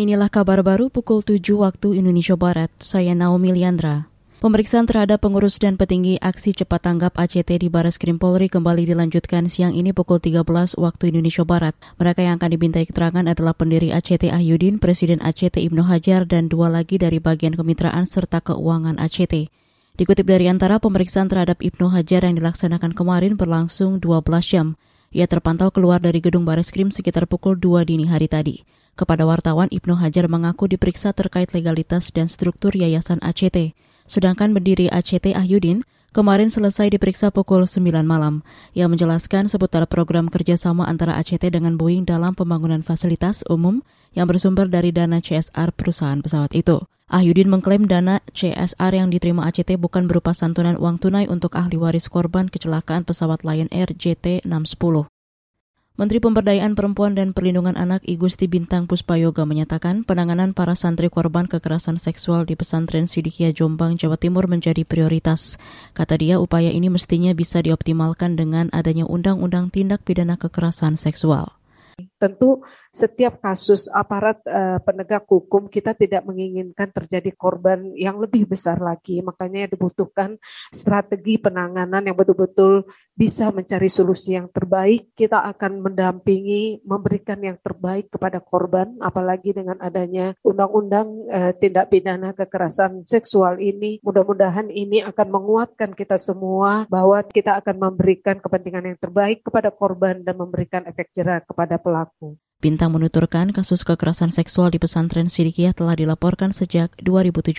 Inilah kabar baru pukul 7 waktu Indonesia Barat. Saya Naomi Liandra. Pemeriksaan terhadap pengurus dan petinggi aksi cepat tanggap ACT di Baris Krim Polri kembali dilanjutkan siang ini pukul 13 waktu Indonesia Barat. Mereka yang akan dimintai keterangan adalah pendiri ACT Ahyudin, Presiden ACT Ibnu Hajar, dan dua lagi dari bagian kemitraan serta keuangan ACT. Dikutip dari antara pemeriksaan terhadap Ibnu Hajar yang dilaksanakan kemarin berlangsung 12 jam. Ia terpantau keluar dari gedung Baris Krim sekitar pukul 2 dini hari tadi. Kepada wartawan, Ibnu Hajar mengaku diperiksa terkait legalitas dan struktur Yayasan ACT. Sedangkan berdiri ACT Ahyudin kemarin selesai diperiksa pukul 9 malam. Ia menjelaskan seputar program kerjasama antara ACT dengan Boeing dalam pembangunan fasilitas umum yang bersumber dari dana CSR perusahaan pesawat itu. Ahyudin mengklaim dana CSR yang diterima ACT bukan berupa santunan uang tunai untuk ahli waris korban kecelakaan pesawat Lion Air JT610. Menteri Pemberdayaan Perempuan dan Perlindungan Anak I Gusti Bintang Puspayoga menyatakan penanganan para santri korban kekerasan seksual di pesantren Sidikia Jombang, Jawa Timur menjadi prioritas. Kata dia, upaya ini mestinya bisa dioptimalkan dengan adanya undang-undang tindak pidana kekerasan seksual. Tentu setiap kasus aparat uh, penegak hukum kita tidak menginginkan terjadi korban yang lebih besar lagi. Makanya dibutuhkan strategi penanganan yang betul-betul bisa mencari solusi yang terbaik. Kita akan mendampingi, memberikan yang terbaik kepada korban, apalagi dengan adanya undang-undang uh, tindak pidana kekerasan seksual ini. Mudah-mudahan ini akan menguatkan kita semua bahwa kita akan memberikan kepentingan yang terbaik kepada korban dan memberikan efek jerah kepada pelaku. Bintang menuturkan kasus kekerasan seksual di pesantren Sidikiah telah dilaporkan sejak 2017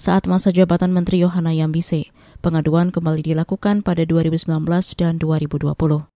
saat masa jabatan Menteri Yohana Yambise. Pengaduan kembali dilakukan pada 2019 dan 2020.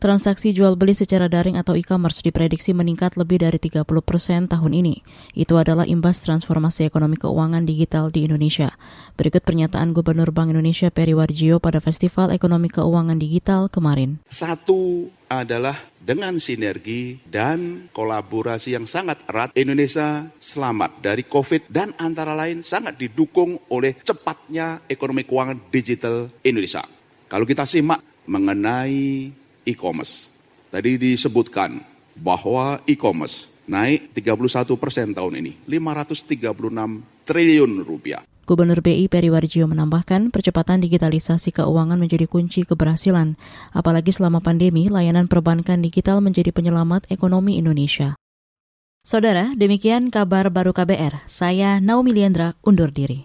Transaksi jual beli secara daring atau e-commerce diprediksi meningkat lebih dari 30 persen tahun ini. Itu adalah imbas transformasi ekonomi keuangan digital di Indonesia. Berikut pernyataan Gubernur Bank Indonesia Peri Warjio pada Festival Ekonomi Keuangan Digital kemarin. Satu adalah dengan sinergi dan kolaborasi yang sangat erat, Indonesia selamat dari COVID dan antara lain sangat didukung oleh cepatnya ekonomi keuangan digital Indonesia. Kalau kita simak mengenai e-commerce. Tadi disebutkan bahwa e-commerce naik 31 persen tahun ini, 536 triliun rupiah. Gubernur BI Periwarjio menambahkan percepatan digitalisasi keuangan menjadi kunci keberhasilan, apalagi selama pandemi layanan perbankan digital menjadi penyelamat ekonomi Indonesia. Saudara, demikian kabar baru KBR. Saya Naomi Liandra undur diri.